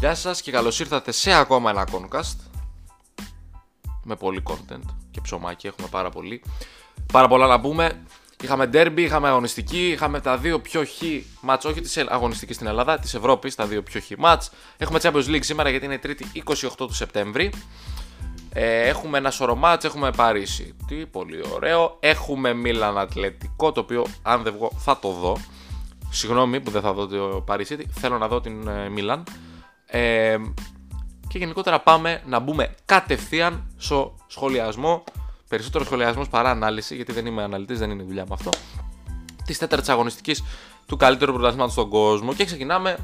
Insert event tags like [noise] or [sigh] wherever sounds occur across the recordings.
Γεια σας και καλώς ήρθατε σε ακόμα ένα Concast με πολύ content και ψωμάκι, έχουμε πάρα πολύ πάρα πολλά να πούμε Είχαμε derby, είχαμε αγωνιστική, είχαμε τα δύο πιο χ μάτς, όχι της αγωνιστική στην Ελλάδα, της Ευρώπης, τα δύο πιο χ μάτς. Έχουμε Champions League σήμερα γιατί είναι 3η 28 του Σεπτέμβρη. Ε, έχουμε ένα σωρό μάτς, έχουμε Παρίσι. Τι πολύ ωραίο. Έχουμε Μίλαν Ατλετικό, το οποίο αν δεν βγω θα το δω. Συγγνώμη που δεν θα δω το Παρίσι, θέλω να δω την ε, Μίλαν. Ε, και γενικότερα πάμε να μπούμε κατευθείαν στο σχολιασμό. Περισσότερο σχολιασμός παρά ανάλυση, γιατί δεν είμαι αναλυτής, δεν είναι δουλειά μου αυτό. Της τέταρτης αγωνιστικής του καλύτερου πρωταθλήματος στον κόσμο. Και ξεκινάμε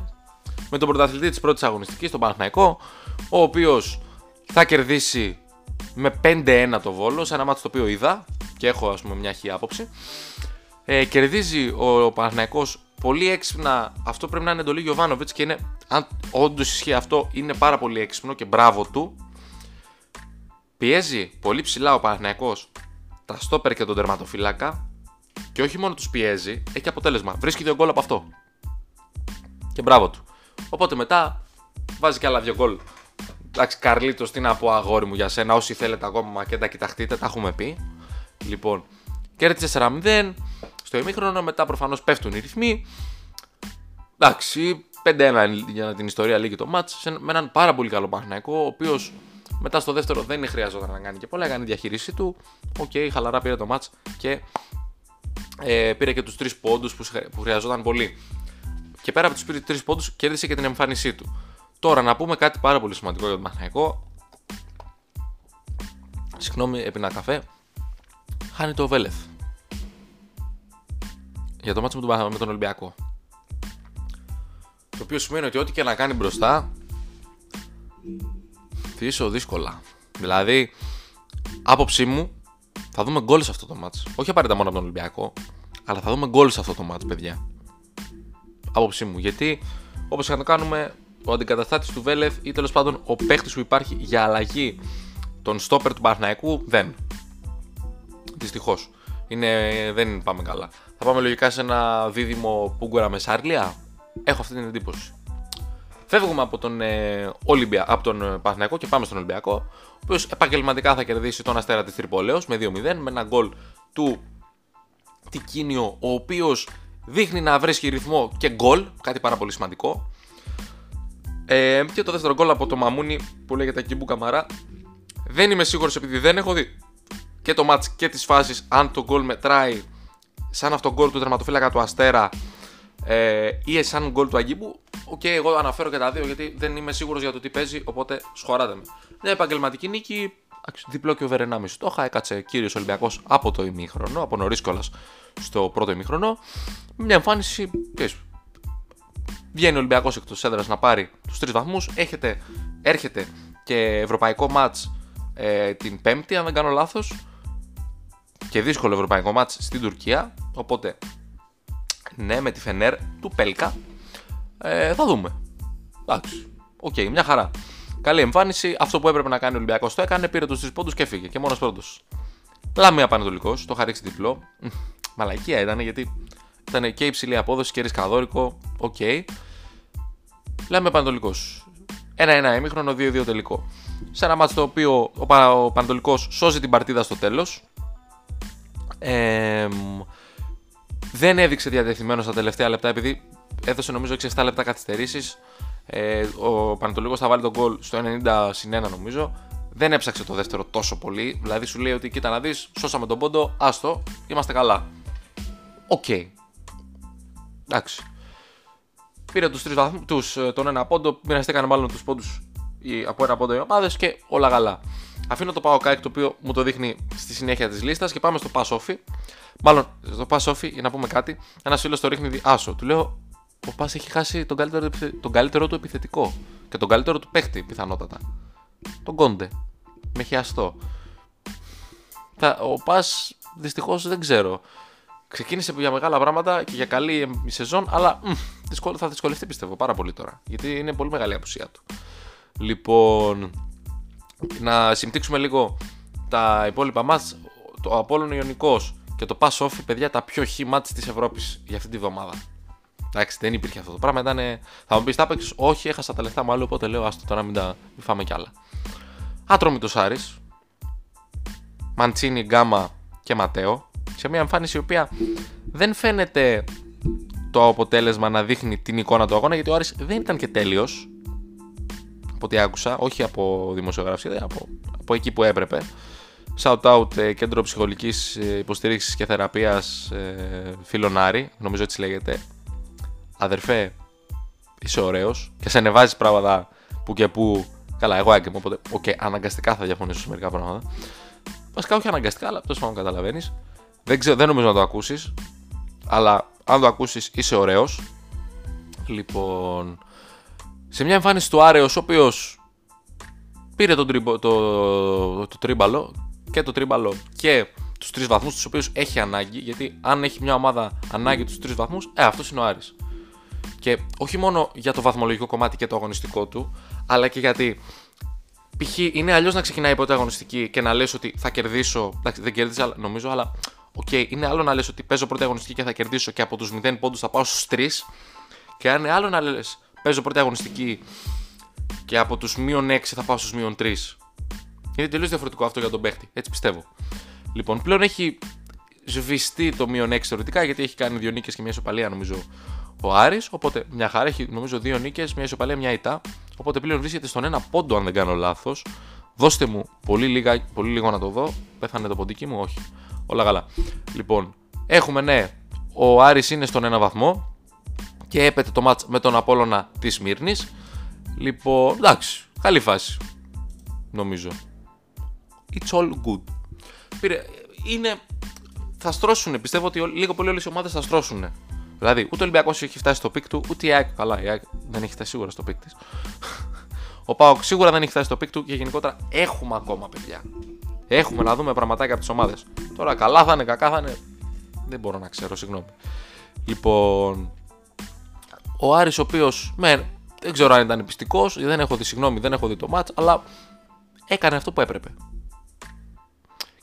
με τον πρωταθλητή της πρώτης αγωνιστικής, τον Παναθηναϊκό, ο οποίος θα κερδίσει με 5-1 το βόλο, σε ένα μάτι το οποίο είδα και έχω ας πούμε μια χή άποψη. Ε, κερδίζει ο Παναθηναϊκός πολύ έξυπνα. Αυτό πρέπει να είναι εντολή Γιωβάνοβιτς και είναι, αν όντως ισχύει αυτό, είναι πάρα πολύ έξυπνο και μπράβο του. Πιέζει πολύ ψηλά ο Παναθηναϊκός τα στόπερ και τον τερματοφύλακα και όχι μόνο τους πιέζει, έχει αποτέλεσμα. Βρίσκει δύο γκολ από αυτό. Και μπράβο του. Οπότε μετά βάζει και άλλα δύο γκολ. Εντάξει, Καρλίτο, τι να πω αγόρι μου για σένα. Όσοι θέλετε ακόμα και τα κοιταχτείτε, τα έχουμε πει. Λοιπόν, κέρδισε 4-0 στο ημίχρονο, μετά προφανώς πέφτουν οι ρυθμοί. Εντάξει, 5-1 για την ιστορία λήγει το ματς, με έναν πάρα πολύ καλό Παναθηναϊκό, ο οποίος μετά στο δεύτερο δεν χρειαζόταν να κάνει και πολλά, έκανε διαχείρισή του. OK, okay, χαλαρά πήρε το μάτς και ε, πήρε και τους τρεις πόντους που χρειαζόταν πολύ. Και πέρα από τους τρεις πόντους, κέρδισε και την εμφάνισή του. Τώρα να πούμε κάτι πάρα πολύ σημαντικό για τον Παναθηναϊκό. Συγγνώμη, έπεινα καφέ. Χάνει το Βέλεθ για το μάτσο με τον Ολυμπιακό. Το οποίο σημαίνει ότι ό,τι και να κάνει μπροστά θα δύσκολα. Δηλαδή, άποψή μου, θα δούμε γκολ σε αυτό το μάτς. Όχι απαραίτητα μόνο από τον Ολυμπιακό, αλλά θα δούμε γκολ σε αυτό το μάτς, παιδιά. Άποψή μου. Γιατί, όπως και να το κάνουμε, ο αντικαταστάτης του Βέλεθ ή τέλος πάντων ο παίχτης που υπάρχει για αλλαγή των στόπερ του Παναθηναϊκού δεν. Δυστυχώς. Δεν πάμε καλά. Θα πάμε λογικά σε ένα δίδυμο Πούγκορα με Σάρλια. Έχω αυτή την εντύπωση. Φεύγουμε από τον, ε, Ολυμπια, από τον ε, Παναθηναϊκό και πάμε στον Ολυμπιακό, ο οποίος επαγγελματικά θα κερδίσει τον Αστέρα της Τρυπολέω με 2-0 με ένα γκολ του Τικίνιο, ο οποίος δείχνει να βρίσκει ρυθμό και γκολ, κάτι πάρα πολύ σημαντικό. Ε, και το δεύτερο γκολ από το Μαμούνι που λέγεται Αγκιμπού Καμαρά. Δεν είμαι σίγουρος επειδή δεν έχω δει και το ματς και τις φάσεις αν το γκολ μετράει σαν αυτό γκολ του τερματοφύλακα του Αστέρα ε, ή σαν γκολ του Αγκιμπού. OK, okay, εγώ αναφέρω και τα δύο γιατί δεν είμαι σίγουρος για το τι παίζει, οπότε σχωράτε με. Μια επαγγελματική νίκη, διπλό και over ενάμιση το 'χα, έκατσε κύριος Ολυμπιακός από το ημίχρονο, από νωρίς κιόλας στο πρώτο ημίχρονο. Μια εμφάνιση, πες, βγαίνει ο Ολυμπιακός εκτός έδρας να πάρει τους τρεις βαθμούς. Έρχεται και ευρωπαϊκό ματς ε, την Πέμπτη, αν δεν κάνω λάθος και δύσκολο ευρωπαϊκό ματς στην Τουρκία. Οπότε, ναι, με τη Φενέρ του Πέλκα ε, θα δούμε. Εντάξει. OK, okay, μια χαρά. Καλή εμφάνιση. Αυτό που έπρεπε να κάνει ο Ολυμπιακός το έκανε. Πήρε τους τρεις πόντους και έφυγε. Και μόνος πρώτος. Λάμια Παναιτωλικός. Το είχα ρίξει διπλό. Μαλακία ήταν γιατί ήταν και υψηλή απόδοση και ρισκαδόρικο. OK. Okay. Λάμια Παναιτωλικό. 1-1 ημίχρονο, 2-2 τελικό. Σε ένα ματς το οποίο ο, ο Παναιτωλικός σώζει την παρτίδα στο τέλος δεν έδειξε διατεθειμένος στα τελευταία λεπτά επειδή έδωσε νομίζω 6-7 λεπτά καθυστερήσεις. Ε, ο Παναιτωλικός θα βάλει το γκολ στο 90 συν 1 νομίζω. Δεν έψαξε το δεύτερο τόσο πολύ. Δηλαδή σου λέει ότι κοίτα να δεις, σώσαμε τον πόντο, άστο, είμαστε καλά. OK. Okay. Εντάξει. Πήρε τους τρεις βαθμούς, ε, τον ένα πόντο, μοιραστήκαν μάλλον τους πόντους από ένα πόντο οι ομάδες και όλα καλά. Αφήνω το ΠΑΟΚ-ΑΕΚ το οποίο μου το δείχνει στη συνέχεια της λίστας και πάμε στο ΠΑΣ-ΟΦΗ. Μάλλον στο ΠΑΣ-ΟΦΗ για να πούμε κάτι. Ένας φίλος το ρίχνει άσο. Του λέω: Ο ΠΑΣ έχει χάσει τον καλύτερο, τον καλύτερο του επιθετικό και τον καλύτερο του παίχτη πιθανότατα. Τον Κόντε. Με χιαστό. Ο Πας δυστυχώς δεν ξέρω. Ξεκίνησε για μεγάλα πράγματα και για καλή σεζόν, αλλά μ, θα δυσκολευτεί πιστεύω πάρα πολύ τώρα. Γιατί είναι πολύ μεγάλη η απουσία του. Λοιπόν, να συμπτύξουμε λίγο τα υπόλοιπα μάτς. Το Απόλλων Ιωνικός και το Pass Off, παιδιά, τα πιο χι μάτς της Ευρώπης για αυτή τη βδομάδα. Εντάξει, δεν υπήρχε αυτό το πράγμα. Ήταν, θα μου πεις, τα έπαιξε. Όχι, έχασα τα λεφτά μου άλλο, οπότε λέω, άστο τώρα μην τα μην φάμε κι άλλα. Άτρομητος Άρης. Μαντσίνη, Γκάμα και Ματέο. Σε μια εμφάνιση η οποία δεν φαίνεται το αποτέλεσμα να δείχνει την εικόνα του αγώνα γιατί ο Άρης δεν ήταν και τέλειος από ό,τι άκουσα, όχι από δημοσιογραφία, από, από εκεί που έπρεπε. Shout out ε, κέντρο ψυχολογικής ε, υποστήριξης και θεραπείας ε, Φιλονάρη, νομίζω έτσι λέγεται. Αδερφέ, είσαι ωραίος και σε ανεβάζεις πράγματα που και που. Καλά, εγώ άκουγα, οπότε okay, αναγκαστικά θα διαφωνήσω σε μερικά πράγματα. Βασικά όχι αναγκαστικά, αλλά τόσο πάντων καταλαβαίνεις. Δεν, δεν νομίζω να το ακούσεις. Αλλά αν το ακούσεις, είσαι ωραίος. Λοιπόν, σε μια εμφάνιση του Άρεος, ο οποίος πήρε τον τρίμπο, το, το, το τρίμπαλο και το τρίμπαλο και τους τρεις βαθμούς τους οποίους έχει ανάγκη. Γιατί αν έχει μια ομάδα ανάγκη τους τρεις βαθμούς, ε, αυτός είναι ο Άρης. Και όχι μόνο για το βαθμολογικό κομμάτι και το αγωνιστικό του, αλλά και γιατί π.χ. είναι αλλιώς να ξεκινάει η πρώτη αγωνιστική και να λες ότι θα κερδίσω. Εντάξει, δεν κέρδισα, νομίζω, αλλά OK, okay, είναι άλλο να λες ότι παίζω πρώτη αγωνιστική και θα κερδίσω και από τους 0 πόντους θα πάω στους 3. Και αν είναι άλλο να λες, παίζω πρώτη αγωνιστική και από τους μείον 6 θα πάω στους μείον 3. Είναι τελείως διαφορετικό αυτό για τον παίχτη. Έτσι πιστεύω. Λοιπόν, πλέον έχει σβηστεί το μείον 6 θεωρητικά γιατί έχει κάνει δύο νίκες και μια ισοπαλία νομίζω ο Άρης. Οπότε μια χαρά έχει νομίζω δύο νίκες, μια ισοπαλία, μια ητά. Οπότε πλέον βρίσκεται στον ένα πόντο αν δεν κάνω λάθος. Δώστε μου πολύ, λίγα, πολύ λίγο να το δω. Πέθανε το ποντίκι μου, όχι. Όλα καλά. Λοιπόν, έχουμε ναι, ο Άρης είναι στον ένα βαθμό και έπεται το μάτς με τον Απόλλωνα της Σμύρνης. Λοιπόν, εντάξει, καλή φάση, νομίζω. It's all good. Πήρε, είναι, θα στρώσουν, πιστεύω ότι λίγο πολύ όλες οι ομάδες θα στρώσουν. Δηλαδή, ούτε ο Ολυμπιακός έχει φτάσει στο peak του, ούτε η ΑΕΚ. Καλά, η ΑΕΚ δεν έχει φτάσει σίγουρα στο peak της. ο ΠΑΟΚ σίγουρα δεν έχει φτάσει στο peak του και γενικότερα έχουμε ακόμα παιδιά. Έχουμε να δούμε πραγματάκια από τις ομάδες. Τώρα καλά θα είναι, κακά θα είναι. Δεν μπορώ να ξέρω, συγγνώμη. Λοιπόν, ο Άρης ο οποίος δεν ξέρω αν ήταν πειστικός, δεν έχω δει συγγνώμη, δεν έχω δει το ματς, αλλά έκανε αυτό που έπρεπε.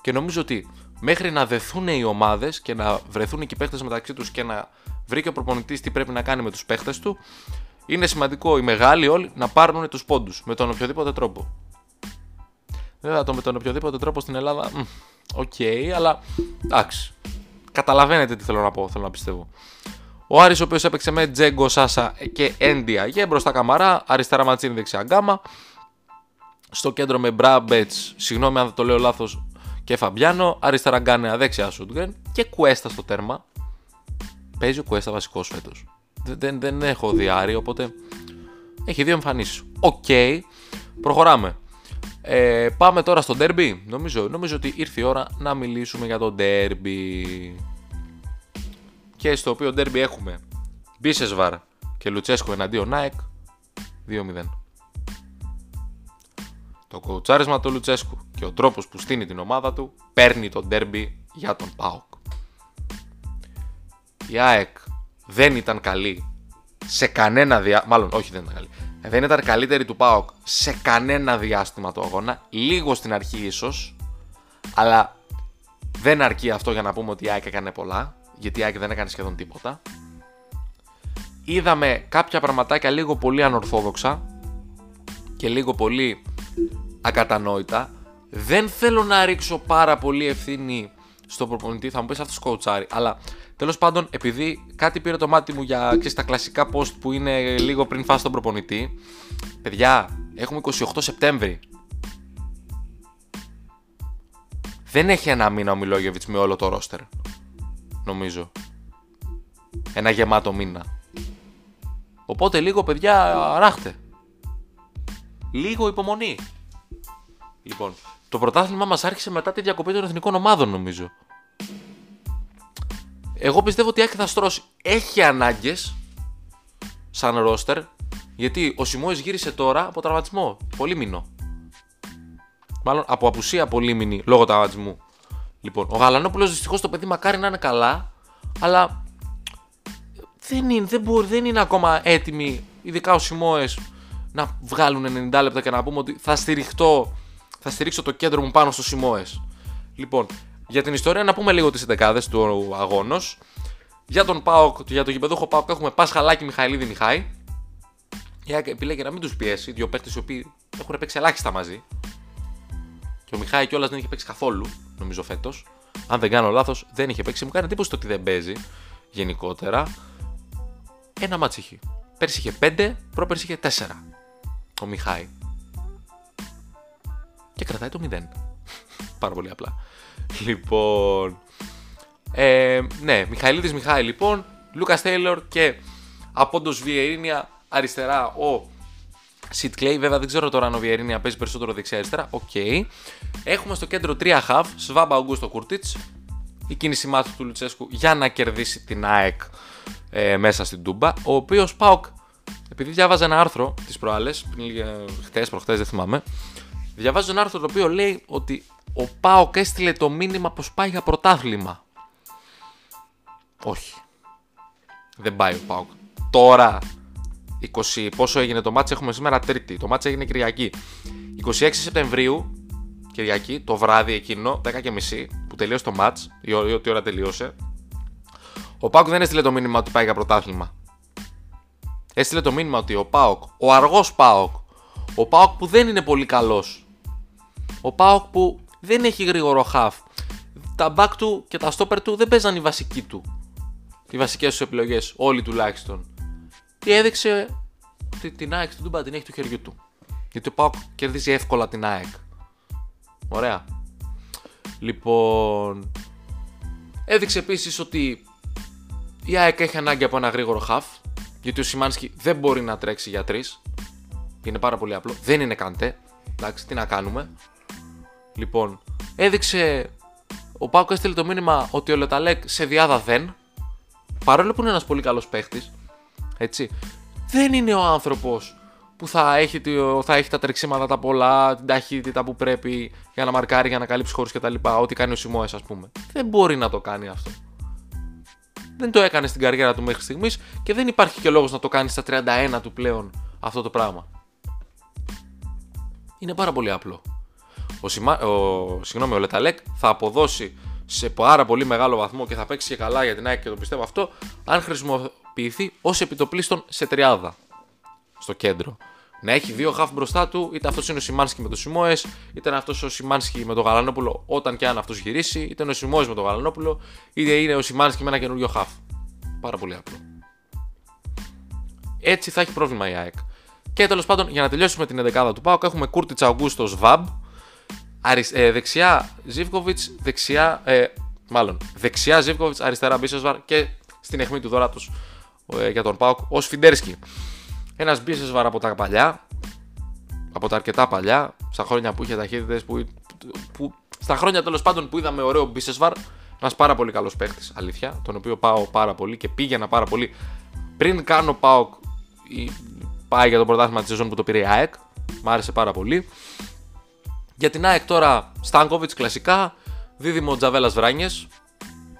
Και νομίζω ότι μέχρι να δεθούν οι ομάδες και να βρεθούν και οι παίχτες μεταξύ τους και να βρει και ο προπονητής τι πρέπει να κάνει με τους παίχτες του, είναι σημαντικό οι μεγάλοι όλοι να πάρουν τους πόντους με τον οποιοδήποτε τρόπο. Βέβαια το με τον οποιοδήποτε τρόπο στην Ελλάδα, OK, okay, αλλά εντάξει. Καταλαβαίνετε τι θέλω να πω, θέλω να πιστεύω. Ο Άρης ο οποίος έπαιξε με Τζέγκο, Σάσα και Εντιαγέ, μπροστά Καμαρά, αριστερά Μαντσίνι, δεξιά Γκάμα. Στο κέντρο με Μπράμπετς, συγγνώμη αν το λέω λάθος, και Φαμπιάνο. Αριστερά Γκάνεα, δεξιά Σούντγκρεν και Κουέστα στο τέρμα. Παίζει ο Κουέστα βασικός φέτος. Δεν, δεν, δεν έχω δει Άρη, οπότε έχει δύο εμφανίσεις. OK, okay. προχωράμε. Ε, πάμε τώρα στο ντέρμπι. Νομίζω, νομίζω ότι ήρθε η ώρα να μιλήσουμε για το ντέρμπι. Και στο οποίο derby έχουμε Μπίσεσβαρ και Λουτσέσκο εναντίον Νάεκ 2-0. Το κοουτσάρισμα του Λουτσέσκου και ο τρόπος που στείνει την ομάδα του παίρνει το derby για τον ΠΑΟΚ. Η ΑΕΚ δεν ήταν καλή σε κανένα διά... Μάλλον όχι δεν ήταν καλή δεν ήταν καλύτερη του ΠΑΟΚ σε κανένα διάστημα του αγώνα. Λίγο στην αρχή ίσως. Αλλά δεν αρκεί αυτό για να πούμε ότι η ΑΕΚ έκανε πολλά. Γιατί η ΑΕΚ δεν έκανε σχεδόν τίποτα. Είδαμε κάποια πραγματάκια λίγο πολύ ανορθόδοξα και λίγο πολύ ακατανόητα. Δεν θέλω να ρίξω πάρα πολύ ευθύνη στον προπονητή, θα μου πεις αυτός κοουτσάρι, αλλά Τέλος πάντων, επειδή κάτι πήρε το μάτι μου για ξέρεις, τα κλασικά post που είναι λίγο πριν φάσει τον προπονητή. Παιδιά, έχουμε 28 Σεπτέμβρη. Δεν έχει ένα μήνα ο Μιλόγεβιτς με όλο το ρόστερ. Νομίζω. Ένα γεμάτο μήνα. Οπότε λίγο παιδιά ράχτε. Λίγο υπομονή. Λοιπόν, το πρωτάθλημα μας άρχισε μετά τη διακοπή των εθνικών ομάδων νομίζω. Εγώ πιστεύω ότι η Άκη θα στρώσει. Έχει ανάγκες σαν ρόστερ. Γιατί ο Σιμόης γύρισε τώρα από τραυματισμό. Πολύ μήνο. Μάλλον από απουσία πολύ μήνυ λόγω τραυματισμού. Λοιπόν, ο Γαλανόπουλος δυστυχώς το παιδί μακάρι να είναι καλά, αλλά δεν είναι, δεν μπορεί, δεν είναι ακόμα έτοιμοι, ειδικά ο Σιμόε, να βγάλουν 90 λεπτά και να πούμε ότι θα στηριχτώ, θα στηρίξω το κέντρο μου πάνω στο Σιμόε. Λοιπόν, για την ιστορία να πούμε λίγο τις εντεκάδες του αγώνος. Για τον ΠΑΟΚ, για τον γηπεδούχο ΠΑΟΚ έχουμε Πασχαλάκη Μιχαηλίδη Μιχάη. Η ΑΕΚ επιλέγει να μην τους πιέσει. Δύο παίχτες οι οποίοι έχουν παίξει ελάχιστα μαζί. Και ο Μιχάη κιόλας δεν είχε παίξει καθόλου, νομίζω φέτος. Αν δεν κάνω λάθος, δεν είχε παίξει. Μου κάνει εντύπωση το ότι δεν παίζει γενικότερα. Ένα ματς είχε. Πέρσι είχε 5, πρόπερσι είχε 4. Ο Μιχάη. Και κρατάει το 0. [laughs] Πάρα πολύ απλά. Λοιπόν. Ε, ναι, Μιχαηλίδης Μιχάη λοιπόν. Λούκας Τέιλορ και από Βιερίνια αριστερά ο Σίντκλεϊ. Βέβαια δεν ξέρω τώρα αν ο Βιερίνια παίζει περισσότερο δεξιά-αριστερά. OK. Okay. Έχουμε στο κέντρο 3 χαφ. Σβαμπ, Αουγκούστο, Κούρτιτς. Η κίνηση ματ του Λουτσέσκου για να κερδίσει την ΑΕΚ ε, μέσα στην Τούμπα. Ο οποίος ΠΑΟΚ, επειδή διάβαζα ένα άρθρο τις προάλλες, χτες, προχτές, δεν θυμάμαι. Διαβάζω ένα άρθρο το οποίο λέει ότι ο Πάοκ έστειλε το μήνυμα πως πάει για πρωτάθλημα. Όχι. Δεν πάει ο Πάοκ. Τώρα 20, πόσο έγινε το μάτς έχουμε σήμερα Τρίτη. Το μάτς έγινε Κυριακή. 26 Σεπτεμβρίου, Κυριακή, το βράδυ εκείνο, 10.30 που τελείωσε το μάτς, η ό,τι ώρα τελείωσε. Ο Πάοκ δεν έστειλε το μήνυμα ότι πάει για πρωτάθλημα. Έστειλε το μήνυμα ότι ο Πάοκ, ο αργός Πάοκ, ο Πάοκ που δεν είναι πολύ καλός, ο Πάοκ που δεν έχει γρήγορο χαφ, τα back του και τα stopper του δεν παίζαν οι βασικοί του. Οι βασικές τους επιλογές, όλοι τουλάχιστον και έδειξε ότι την ΑΕΚ στην Τούμπα την έχει του χεριού του. Γιατί ο Πάοκ κερδίζει εύκολα την ΑΕΚ. Ωραία. Λοιπόν, έδειξε επίσης ότι η ΑΕΚ έχει ανάγκη από ένα γρήγορο χαφ. Γιατί ο Σιμάνσκι δεν μπορεί να τρέξει για τρεις. Είναι πάρα πολύ απλό. Δεν είναι καντέ. Εντάξει, τι να κάνουμε. Λοιπόν, έδειξε. Ο Πάοκ έστειλε το μήνυμα ότι ο Λεταλέκ σε διάδα δεν. Παρόλο που είναι ένας πολύ καλός παίχτης, έτσι. Δεν είναι ο άνθρωπος που θα έχει, θα έχει τα τρεξίματα τα πολλά, την ταχύτητα που πρέπει για να μαρκάρει, για να καλύψει χώρους κτλ. Ό,τι κάνει ο Σιμόε, ας πούμε. Δεν μπορεί να το κάνει αυτό. Δεν το έκανε στην καριέρα του μέχρι στιγμής και δεν υπάρχει και λόγος να το κάνει στα 31 του πλέον αυτό το πράγμα. Είναι πάρα πολύ απλό. Ο, Σιμα... ο... Συγγνώμη, ο Λεταλέκ θα αποδώσει σε πάρα πολύ μεγάλο βαθμό και θα παίξει και καλά για την ΑΕΚ και το πιστεύω αυτό, αν χρησιμοποιηθεί ως επιτοπλίστων σε τριάδα στο κέντρο. Να έχει δύο χαφ μπροστά του, είτε αυτός είναι ο Σιμάνσκι με το Σιμόε, είτε είναι αυτός ο Σιμάνσκι με το Γαλανόπουλο όταν και αν αυτός γυρίσει, είτε είναι ο Σιμόε με το Γαλανόπουλο, είτε είναι ο Σιμάνσκι με ένα καινούριο χαφ. Πάρα πολύ απλό. Έτσι θα έχει πρόβλημα η ΑΕΚ. Και τέλος πάντων, για να τελειώσουμε την 11 του Πάουκ, έχουμε Κούρτιτς Αγκούστο Βαμπ, ε, δεξιά Ζήβκοβιτ, δεξιά. Ε, μάλλον δεξιά Ζήβκοβιτ, αριστερά Μπίσεσβαρ και στην αιχμή του δωράτου ε, για τον Πάοκ ως Φιντέρσκι. Ένας Μπίσεσβαρ από τα παλιά, από τα αρκετά παλιά, στα χρόνια που είχε ταχύτητες, που, που, στα χρόνια τέλος πάντων που είδαμε ωραίο Μπίσεσβαρ, ένας πάρα πολύ καλός παίχτη, αλήθεια, τον οποίο πάω πάρα πολύ και πήγαινα πάρα πολύ πριν κάνω Πάοκ πάει για το πρωτάθλημα της σεζόν που το πήρε η ΑΕΚ. Μ' άρεσε πάρα πολύ. Για την ΑΕΚ τώρα, Στάνκοβιτ κλασικά, δίδυμο Τζαβέλας Βράνιες,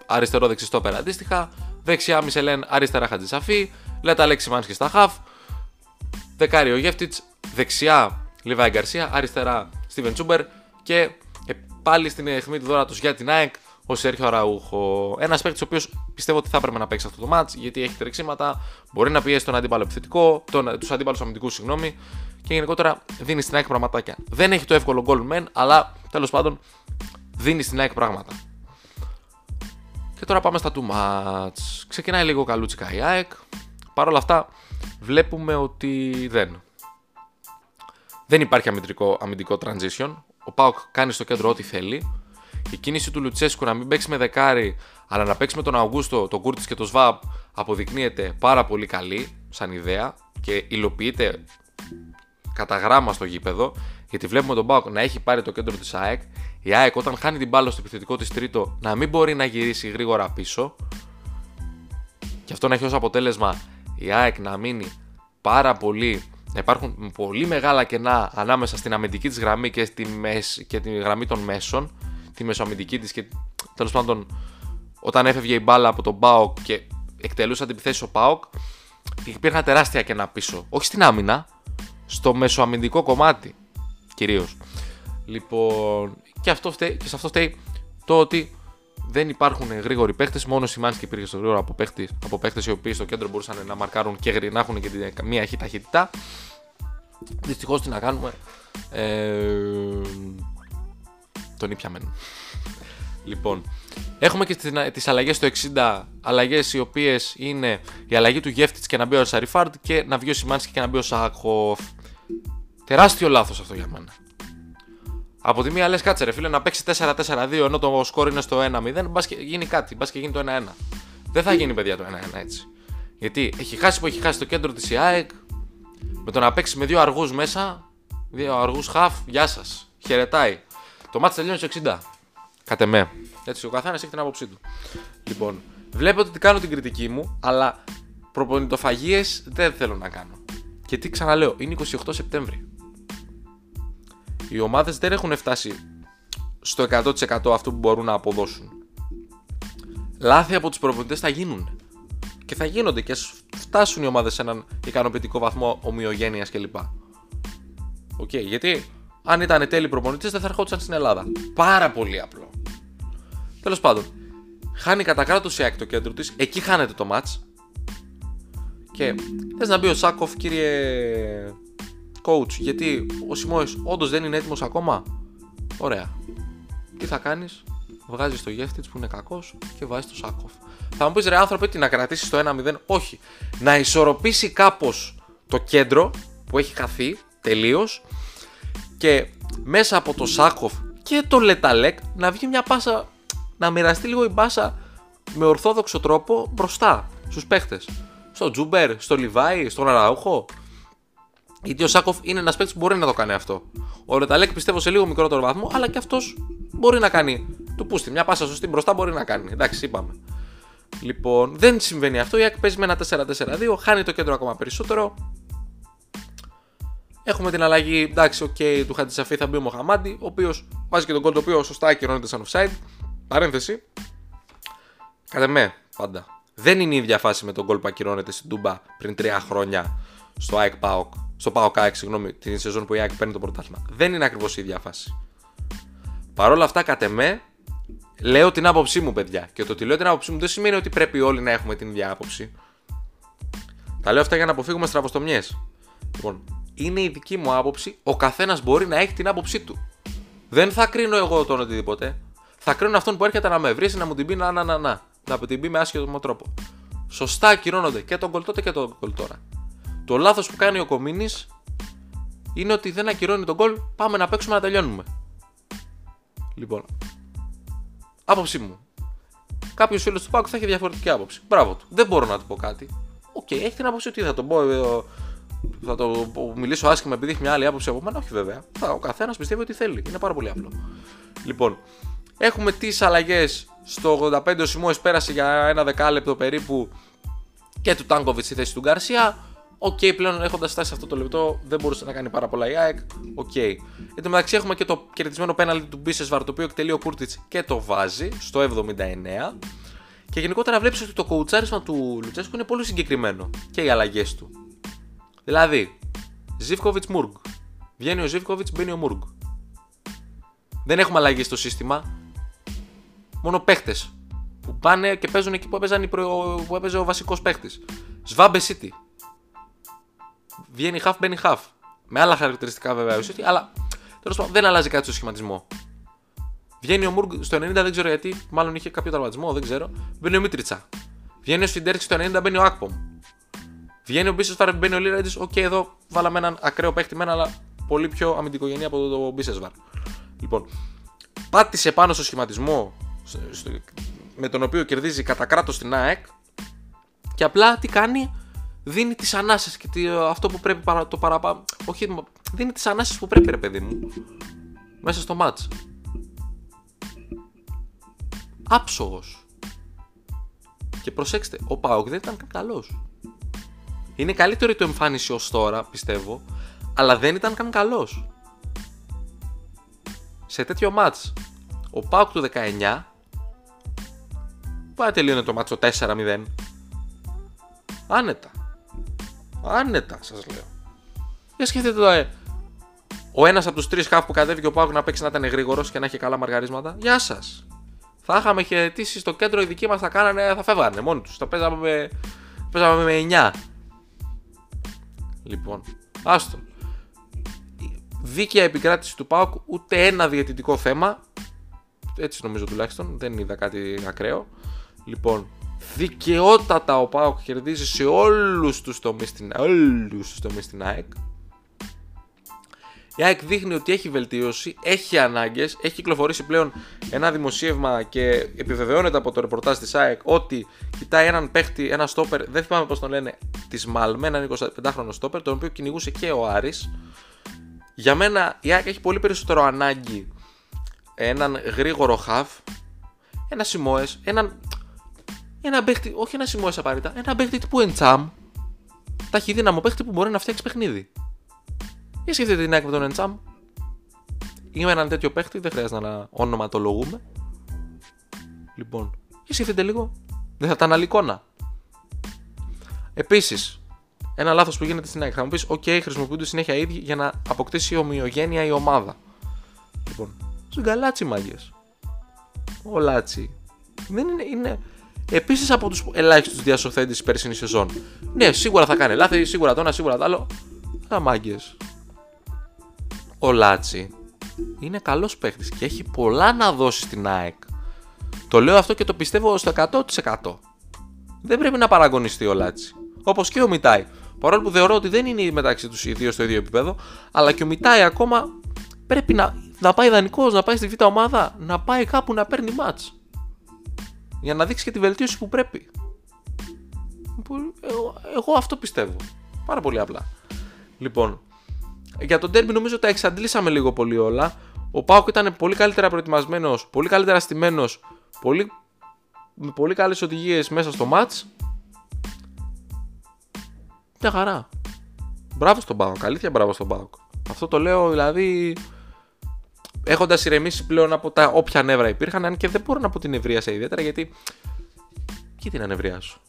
αριστερό δεξιστό πέρα αντίστοιχα, δεξιά Μισελέν, αριστερά Χατζησαφή, λέτα Αλέξης Μάνσκι στα χαφ, δεκάριο Γεύτιτς, δεξιά Λιβάη Γκαρσία, αριστερά Στίβεν Τσούμπερ και πάλι στην αιχμή του δώρα του για την ΑΕΚ ο Σέρχιο Αραούχο. Ένας παίκτης ο οποίος πιστεύω ότι θα έπρεπε να παίξει αυτό το match γιατί έχει τρεξίματα, μπορεί να πιέσει τον αντίπαλο επιθετικό, τους αντίπαλους αμυντικούς, συγγνώμη, και γενικότερα δίνει στην ΑΕΚ πραγματάκια. Δεν έχει το εύκολο goal men, αλλά τέλος πάντων δίνει στην ΑΕΚ πράγματα. Και τώρα πάμε στα two match. Ξεκινάει λίγο καλούτσικα η ΑΕΚ. Παρ' όλα αυτά βλέπουμε ότι δεν. Δεν υπάρχει αμυντικό, αμυντικό transition. Ο Πάοκ κάνει στο κέντρο ό,τι θέλει. Η κίνηση του Λουτσέσκου να μην παίξει με δεκάρι, αλλά να παίξει με τον Αυγούστο, τον Κούρτης και τον Σβάμπ αποδεικνύεται πάρα πολύ καλή σαν ιδέα και υλοποιείται κατά γράμμα στο γήπεδο, γιατί βλέπουμε τον Μπάουκ να έχει πάρει το κέντρο της ΑΕΚ. Η ΑΕΚ όταν χάνει την μπάλα στο επιθετικό της τρίτο να μην μπορεί να γυρίσει γρήγορα πίσω. Και αυτό να έχει ως αποτέλεσμα η ΑΕΚ να μείνει πάρα πολύ. Να υπάρχουν πολύ μεγάλα κενά ανάμεσα στην αμυντική της γραμμή και, στη μέση, και τη γραμμή των μέσων, τη μεσοαμυντική της και τέλος πάντων όταν έφευγε η μπάλα από τον Μπάουκ και εκτελούσε την επιθέσει ο Πάοκ, υπήρχαν τεράστια κενά πίσω. Όχι στην άμυνα, στο μεσοαμυντικό κομμάτι κυρίως. Λοιπόν, και, αυτό φταίει, και σε αυτό φταίει το ότι δεν υπάρχουν γρήγοροι παίχτε. Μόνο η Μάνσκι υπήρχε στο γρήγορο από, παίχτες, από παίχτε οι οποίοι στο κέντρο μπορούσαν να μαρκάρουν και να έχουν και μία αχή ταχύτητα. Δυστυχώς τι να κάνουμε. Ε, τον ήπιαμεν. λοιπόν, έχουμε και τις αλλαγές στο 60. Αλλαγές οι οποίες είναι η αλλαγή του Γεύτιτ και να μπει ο Σαριφάρντ και να βγει ο Σιμάνσκι και να μπει ο Σάκοφ. Τεράστιο λάθος αυτό για μένα. Από τη μία λες, κάτσε ρε φίλε να παίξει 4-4-2 ενώ το σκόρ είναι στο 1-0, μπας και γίνει κάτι, μπας και γίνει το 1-1. Δεν θα γίνει παιδιά το 1-1 έτσι. Γιατί έχει χάσει που έχει χάσει το κέντρο της ΙΑΕΚ, με το να παίξει με δύο αργούς μέσα, δύο αργούς χαφ, γεια σας. Χαιρετάει. Το μάτι τελειώνει στο 60. Κατ' εμέ. Έτσι, ο καθένας έχει την άποψή του. Λοιπόν, βλέπετε ότι κάνω την κριτική μου, αλλά προπονητοφαγίες δεν θέλω να κάνω. Και το ξαναλέω, είναι 28 Σεπτέμβρη οι ομάδες δεν έχουν φτάσει στο 100% αυτό που μπορούν να αποδώσουν. Λάθη από τους προπονητές θα γίνουν. Και θα γίνονται και φτάσουν οι ομάδες σε έναν ικανοποιητικό βαθμό ομοιογένειας κλπ. OK, okay, γιατί αν ήταν τέλειοι προπονητές δεν θα ερχόντουσαν στην Ελλάδα. Πάρα πολύ απλό. Τέλος πάντων, χάνει κατά κράτος η ΑΕΚ το κέντρο της, εκεί χάνεται το ματς. Και θες να μπει ο Σάκοφ, κύριε coach, γιατί ο Σιμόε όντως δεν είναι έτοιμος ακόμα; Ωραία. Τι θα κάνεις, βγάζεις το Γεύτιτ που είναι κακός και βάζεις το Σάκοφ. Θα μου πεις ρε άνθρωπε, τι να κρατήσεις το 1-0. Όχι. Να ισορροπήσει κάπως το κέντρο που έχει χαθεί τελείως και μέσα από το Σάκοφ και το Λεταλέκ να βγει μια πάσα, να μοιραστεί λίγο η μπάσα με ορθόδοξο τρόπο μπροστά στους παίχτες. Στο Ζούμπερ, στο Λιβάι, στον Αραούχο. Γιατί ο Σάκχοφ είναι ένας παίκτης που μπορεί να το κάνει αυτό. Ο Λε Ταλέκ πιστεύω σε λίγο μικρότερο βαθμό, αλλά και αυτός μπορεί να κάνει. Του πούστη, μια πάσα σωστή μπροστά μπορεί να κάνει. Εντάξει, είπαμε. Λοιπόν, δεν συμβαίνει αυτό. Η ΑΕΚ παίζει με ένα 4-4-2, χάνει το κέντρο ακόμα περισσότερο. Έχουμε την αλλαγή, εντάξει, ok, okay, του Χατζησαφή θα μπει ο Μοχαμάντη, ο οποίος βάζει και το γκολ το οποίος σωστά ακυρώνεται σαν offside. Παρένθεση. Κατά με, πάντα. Δεν είναι η ίδια φάση με τον κόλ που ακυρώνεται στην Τούμπα πριν τρία χρόνια στο ΑΕΚ ΠΑΟΚ στο Πάο Κάεξ, συγγνώμη, την σεζόν που η ΑΕΚ παίρνει το πρωτάθλημα. Δεν είναι ακριβώς η ίδια φάση. Παρ' όλα αυτά, κατ' εμέ, λέω την άποψή μου, παιδιά. Και το ότι λέω την άποψή μου δεν σημαίνει ότι πρέπει όλοι να έχουμε την ίδια άποψη. Τα λέω αυτά για να αποφύγουμε στραβοστομιές. Λοιπόν, είναι η δική μου άποψη. Ο καθένας μπορεί να έχει την άποψή του. Δεν θα κρίνω εγώ τον οτιδήποτε. Θα κρίνω αυτόν που έρχεται να με βρει να μου την πει να, να, να, να. Να την πει με άσχετο τρόπο. Σωστά ακυρώνονται και το γκολ τότε και το γκολ τώρα. Το λάθος που κάνει ο Κομίνης είναι ότι δεν ακυρώνει το γκολ. Πάμε να παίξουμε να τελειώνουμε. Λοιπόν, άποψή μου. Κάποιος φίλος του ΠΑΟΚ θα έχει διαφορετική άποψη. Μπράβο του. Δεν μπορώ να του πω κάτι. Ok, okay, έχει την άποψη ότι θα τον πω. Ε, θα το μιλήσω άσχημα επειδή έχει μια άλλη άποψη από μένα. Όχι βέβαια. Θα, ο καθένας πιστεύει ότι θέλει. Είναι πάρα πολύ απλό. Λοιπόν, έχουμε τις αλλαγές. Στο 85 ο Σιμόες πέρασε για ένα δεκάλεπτο περίπου και του Τάγκοβιτ στη θέση του Γκαρσία. Ok, okay, πλέον έχοντας φτάσει σε αυτό το λεπτό, δεν μπορούσε να κάνει πάρα πολλά η ΑΕΚ. Ok. Okay. Εν τω μεταξύ, έχουμε και το κερδισμένο πέναλτι του Μπίσεσβαρ, το οποίο εκτελεί ο Κούρτιτς και το βάζει στο 79. Και γενικότερα βλέπεις ότι το κοουτσάρισμα του Λουτσέσκου είναι πολύ συγκεκριμένο και οι αλλαγές του. Δηλαδή, Ζήφκοβιτς Μουργκ. Βγαίνει ο Ζήφκοβιτς, μπαίνει ο Μουργκ. Δεν έχουμε αλλαγή στο σύστημα. Μόνο παίχτες που πάνε και παίζουν εκεί που, που έπαιζε ο βασικός παίχτης. Σβάμπε City βγαίνει half, μπαίνει half. Με άλλα χαρακτηριστικά βέβαια ουσιαστικά, αλλά τέλος πάντων δεν αλλάζει κάτι στο σχηματισμό. Βγαίνει ο Μουργκ στο 90, δεν ξέρω γιατί, μάλλον είχε κάποιο τραυματισμό, δεν ξέρω. Μπαίνει ο Μίτριτσα. Βγαίνει ο Σφιντέρσκι στο 90, μπαίνει ο Ακπομ. Βγαίνει ο Μπίσεσβαρ, μπαίνει ο Λύρατζης. Ok, okay, εδώ βάλαμε έναν ακραίο παίχτη μεν, αλλά πολύ πιο αμυντικογενή από το, το Μπίσεσβαρ. Λοιπόν, πάτησε πάνω στο σχηματισμό με τον οποίο κερδίζει κατά κράτος την ΑΕΚ και απλά τι κάνει, δίνει τις ανάσες και αυτό που πρέπει το παραπάνω. Όχι, δίνει τις ανάσες που πρέπει, ρε παιδί μου. Μέσα στο ματς. Άψογος. Και προσέξτε, ο Πάοκ δεν ήταν καν Είναι καλύτερη το εμφάνιση ως τώρα, πιστεύω, αλλά δεν ήταν καν καλός. Σε τέτοιο μάτς, ο Πάοκ του 19 πάει τελείωνε το μάτσο 4-0. Άνετα. Άνετα, σας λέω. Για σκεφτείτε το, ε. Ο ένας από τους τρεις χάφ που κατέβηκε ο Πάουκ να παίξει να ήταν γρήγορος και να έχει καλά μαργαρίσματα. Γεια σας. Θα είχαμε χαιρετήσει στο κέντρο, οι δικοί μας θα κάνανε, θα φεύγανε μόνοι τους. Θα παίζαμε με, παίζαμε με 9. Λοιπόν, άστο. Δίκαια επικράτηση του ΠΑΟΚ, ούτε ένα διαιτητικό θέμα. Έτσι νομίζω τουλάχιστον, δεν είδα κάτι ακραίο. Λοιπόν, δικαιότατα ο ΠΑΟΚ κερδίζει σε όλους τους τομείς στην, όλους τους τομείς στην ΑΕΚ. Η ΑΕΚ δείχνει ότι έχει βελτίωση, έχει ανάγκες, έχει κυκλοφορήσει πλέον ένα δημοσίευμα και επιβεβαιώνεται από το ρεπορτάζ της ΑΕΚ ότι κοιτάει έναν παίχτη, ένα στόπερ, δεν θυμάμαι πώς τον λένε, της Μαλμέ, έναν 25χρονο στόπερ, τον οποίο κυνηγούσε και ο Άρης. Για μένα η ΑΕΚ έχει πολύ περισσότερο ανάγκη έναν γρήγορο χαβ, ένα Σιμόε, έναν. Ένα παίχτη, όχι ένα Σιμόε απαραίτητα, ένα παίχτη τύπου Εντσάμ, ταχυδύναμο παίχτη που μπορεί να φτιάξει παιχνίδι. Ή σκεφτείτε την ΑΕΚ με τον Εντσάμ. Είμαι έναν τέτοιο παίχτη, δεν χρειάζεται να ονοματολογούμε. Λοιπόν, ή σκεφτείτε λίγο. Δεν θα ήταν άλλη εικόνα. Επίσης, ένα λάθος που γίνεται στην ΑΕΚ. Θα μου πεις: OK, χρησιμοποιούνται συνέχεια ίδιοι για να αποκτήσει ομοιογένεια η ομάδα. Λοιπόν, γκαλάτσι μάγκε. Ο Λάτσι. Δεν είναι. είναι Επίσης από τους ελάχιστους διασωθέντες της περσινής σεζόν. Ναι, σίγουρα θα κάνει λάθη, σίγουρα το ένα, σίγουρα το άλλο. Α, μάγκες ο Λάτσι είναι καλός παίχτης και έχει πολλά να δώσει στην ΑΕΚ. Το λέω αυτό και το πιστεύω στο 100%. Δεν πρέπει να παραγκωνιστεί ο Λάτσι. Όπως και ο Μιτάι. Παρόλο που θεωρώ ότι δεν είναι μεταξύ τους οι δύο στο ίδιο επίπεδο, αλλά και ο Μιτάι ακόμα πρέπει να, να πάει δανεικός, να πάει στη β' ομάδα, να πάει κάπου να παίρνει ματς. Για να δείξει και τη βελτίωση που πρέπει. Εγώ, εγώ αυτό πιστεύω. Πάρα πολύ απλά. Λοιπόν, για τον Derby νομίζω τα εξαντλήσαμε λίγο πολύ όλα. Ο Πάουκ ήταν πολύ καλύτερα προετοιμασμένος, πολύ καλύτερα στημένος, πολύ, με πολύ καλές οδηγίες μέσα στο match. Μια χαρά. Μπράβο στον Πάουκ, αλήθεια μπράβο στον Πάουκ. Αυτό το λέω δηλαδή έχοντας ηρεμήσει πλέον από τα όποια νεύρα υπήρχαν, αν και δεν μπορώ να πω την σε ιδιαίτερα γιατί. Και την ανεβρία σου.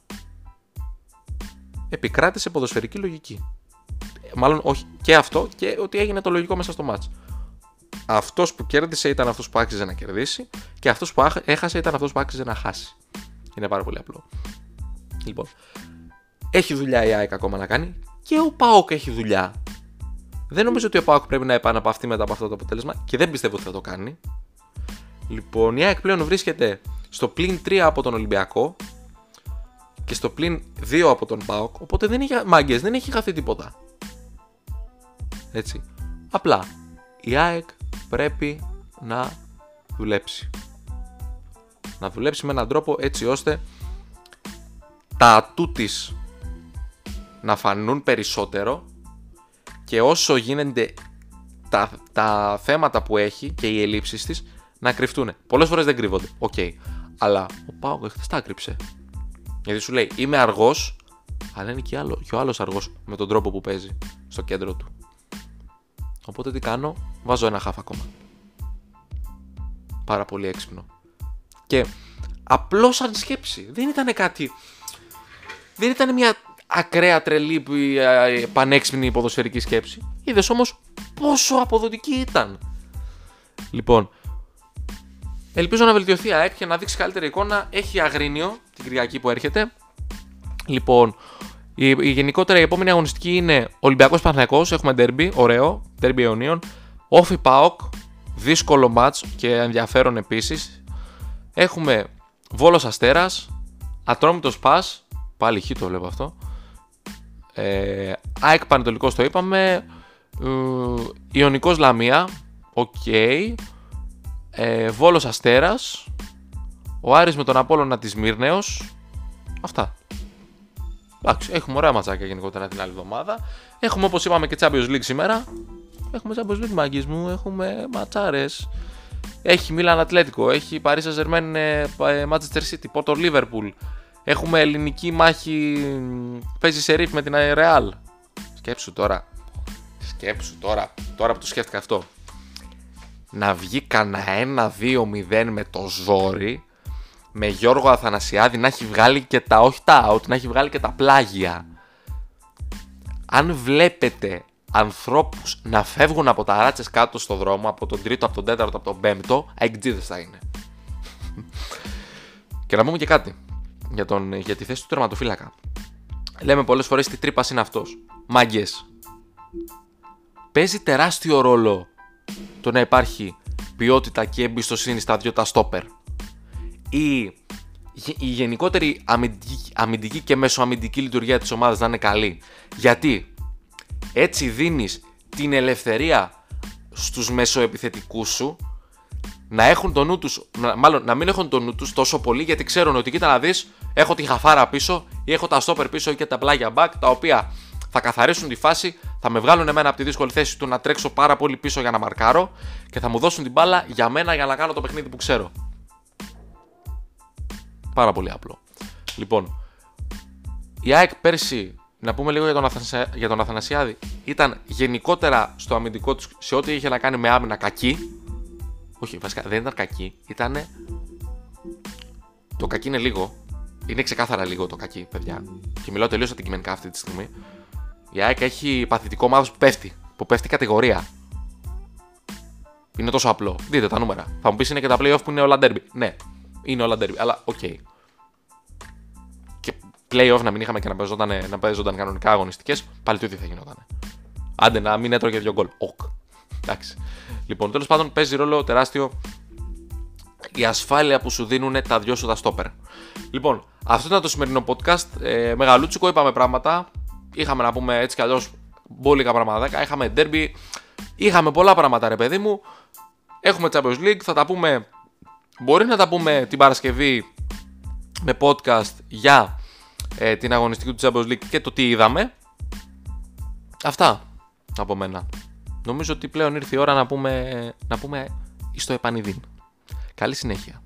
Επικράτησε ποδοσφαιρική λογική μάλλον όχι και αυτό και ότι έγινε το λογικό μέσα στο μάτς. Αυτός που κέρδισε ήταν αυτός που άξιζε να κερδίσει και αυτός που έχασε ήταν αυτός που άξιζε να χάσει. Είναι πάρα πολύ απλό. Λοιπόν, έχει δουλειά η ΑΕΚ ακόμα να κάνει και ο ΠΑΟΚ έχει δουλειά. Δεν νομίζω ότι ο ΠΑΟΚ πρέπει να επαναπαυθεί μετά από αυτό το αποτέλεσμα και δεν πιστεύω ότι θα το κάνει. Λοιπόν, η ΑΕΚ πλέον βρίσκεται στο πλήν 3 από τον Ολυμπιακό και στο πλήν 2 από τον ΠΑΟΚ, οπότε δεν έχει μάγκες, δεν έχει χαθεί τίποτα. Έτσι. Απλά η ΑΕΚ πρέπει να δουλέψει. Να δουλέψει με έναν τρόπο έτσι ώστε τα ατού της να φανούν περισσότερο και όσο γίνονται τα, τα θέματα που έχει και οι ελλείψεις της να κρυφτούν. Πολλές φορές δεν κρύβονται, ok. Okay. Αλλά ο ΠΑΟΚ χθες τα κρύψε. Γιατί σου λέει είμαι αργός, αλλά είναι και, άλλο, και ο άλλος αργός με τον τρόπο που παίζει στο κέντρο του. Οπότε τι κάνω, βάζω ένα χαφ ακόμα. Πάρα πολύ έξυπνο. Και απλώς σαν σκέψη. Δεν ήταν κάτι. Δεν ήταν μια ακραία τρελή ε, πανέξυπνη ποδοσφαιρική σκέψη. Είδες όμως πόσο αποδοτική ήταν. Λοιπόν, ελπίζω να βελτιωθεί η ΑΕΚ και να δείξει καλύτερη εικόνα. Έχει αγρίνιο την Κυριακή που έρχεται. Λοιπόν, η, η γενικότερα η επόμενη αγωνιστική είναι Ολυμπιακός Παναθηναϊκός, έχουμε derby, ωραίο, derby αιωνίων. Όφι Πάοκ, δύσκολο μάτς και ενδιαφέρον επίσης. Έχουμε Βόλος Αστέρας, Ατρόμητος Πας, πάλι χ το βλέπω αυτό. Ε, ΑΕΚ Πανετολικός το είπαμε, ε, Ιωνικός Λαμία, οκ. Ε, Βόλος Αστέρας, ο Άρης με τον Απόλλωνα Σμύρνης, αυτά. Εντάξει, έχουμε ωραία ματσάκια γενικότερα την άλλη εβδομάδα. Έχουμε όπως είπαμε και Champions League σήμερα. Έχουμε Champions League μάγκη μου, έχουμε ματσάρες. Έχει Μίλαν Ατλέτικο, έχει Paris Saint-Germain, ε, Manchester City, Porto Liverpool. Έχουμε ελληνική μάχη, παίζει σε ρίφ με την Real. Σκέψου τώρα. Σκέψου τώρα. Τώρα που το σκέφτηκα αυτό. Να βγει κανένα 1-2-0 με το ζόρι με Γιώργο Αθανασιάδη να έχει βγάλει και τα όχι τα out, να έχει βγάλει και τα πλάγια. Αν βλέπετε ανθρώπους να φεύγουν από τα ράτσες κάτω στο δρόμο, από τον τρίτο, από τον τέταρτο, από τον πέμπτο, αεκτζίδες θα είναι. [laughs] και να πούμε και κάτι για, τον, για τη θέση του τερματοφύλακα. Λέμε πολλές φορές τι τρύπας είναι αυτός. Μάγκες. Παίζει τεράστιο ρόλο το να υπάρχει ποιότητα και εμπιστοσύνη στα δυο τα στόπερ. Η, η γενικότερη αμυντική, αμυντική και μεσοαμυντική λειτουργία της ομάδας να είναι καλή. Γιατί έτσι δίνεις την ελευθερία στους μεσοεπιθετικούς σου να έχουν το νου τους, μάλλον να μην έχουν το νου τους τόσο πολύ γιατί ξέρουν ότι κοίτα να δεις έχω τη χαφάρα πίσω ή έχω τα στόπερ πίσω ή και τα πλάγια back τα οποία θα καθαρίσουν τη φάση, θα με βγάλουν εμένα από τη δύσκολη θέση του να τρέξω πάρα πολύ πίσω για να μαρκάρω και θα μου δώσουν την μπάλα για μένα για να κάνω το παιχνίδι που ξέρω. Πάρα πολύ απλό. Λοιπόν, η ΑΕΚ πέρσι, να πούμε λίγο για τον, Αθανασιά, για τον Αθανασιάδη, ήταν γενικότερα στο αμυντικό τους σε ό,τι είχε να κάνει με άμυνα κακή. Όχι, βασικά δεν ήταν κακή, ήταν. Το κακή είναι λίγο. Είναι ξεκάθαρα λίγο το κακή, παιδιά. Και μιλάω τελείως αντικειμενικά αυτή τη στιγμή. Η ΑΕΚ έχει παθητικό μάθος που πέφτει. Που πέφτει κατηγορία. Είναι τόσο απλό. Δείτε τα νούμερα. Θα μου πεις είναι και τα playoff που είναι όλα derby. Ναι, είναι όλα derby, αλλά ok. Okay. Και playoff να μην είχαμε και να παίζονταν, να παίζονταν κανονικά αγωνιστικές, πάλι το ίδιο θα γινόταν. Άντε να μην έτρωγε δύο γκολ. Οκ. Εντάξει. Λοιπόν, τέλος πάντων παίζει ρόλο τεράστιο η ασφάλεια που σου δίνουν τα δυο σου τα στόπερ. Λοιπόν, αυτό ήταν το σημερινό podcast. Ε, μεγαλούτσικο, είπαμε πράγματα είχαμε να πούμε έτσι κι αλλιώς μπόλικα πράγματα. Είχαμε derby, είχαμε πολλά πράγματα ρε παιδί μου. Έχουμε Champions League, θα τα πούμε. Μπορεί να τα πούμε την Παρασκευή με podcast για ε, την αγωνιστική του Champions League και το τι είδαμε. Αυτά από μένα. Νομίζω ότι πλέον ήρθε η ώρα να πούμε, να πούμε στο επανειδήν. Καλή συνέχεια.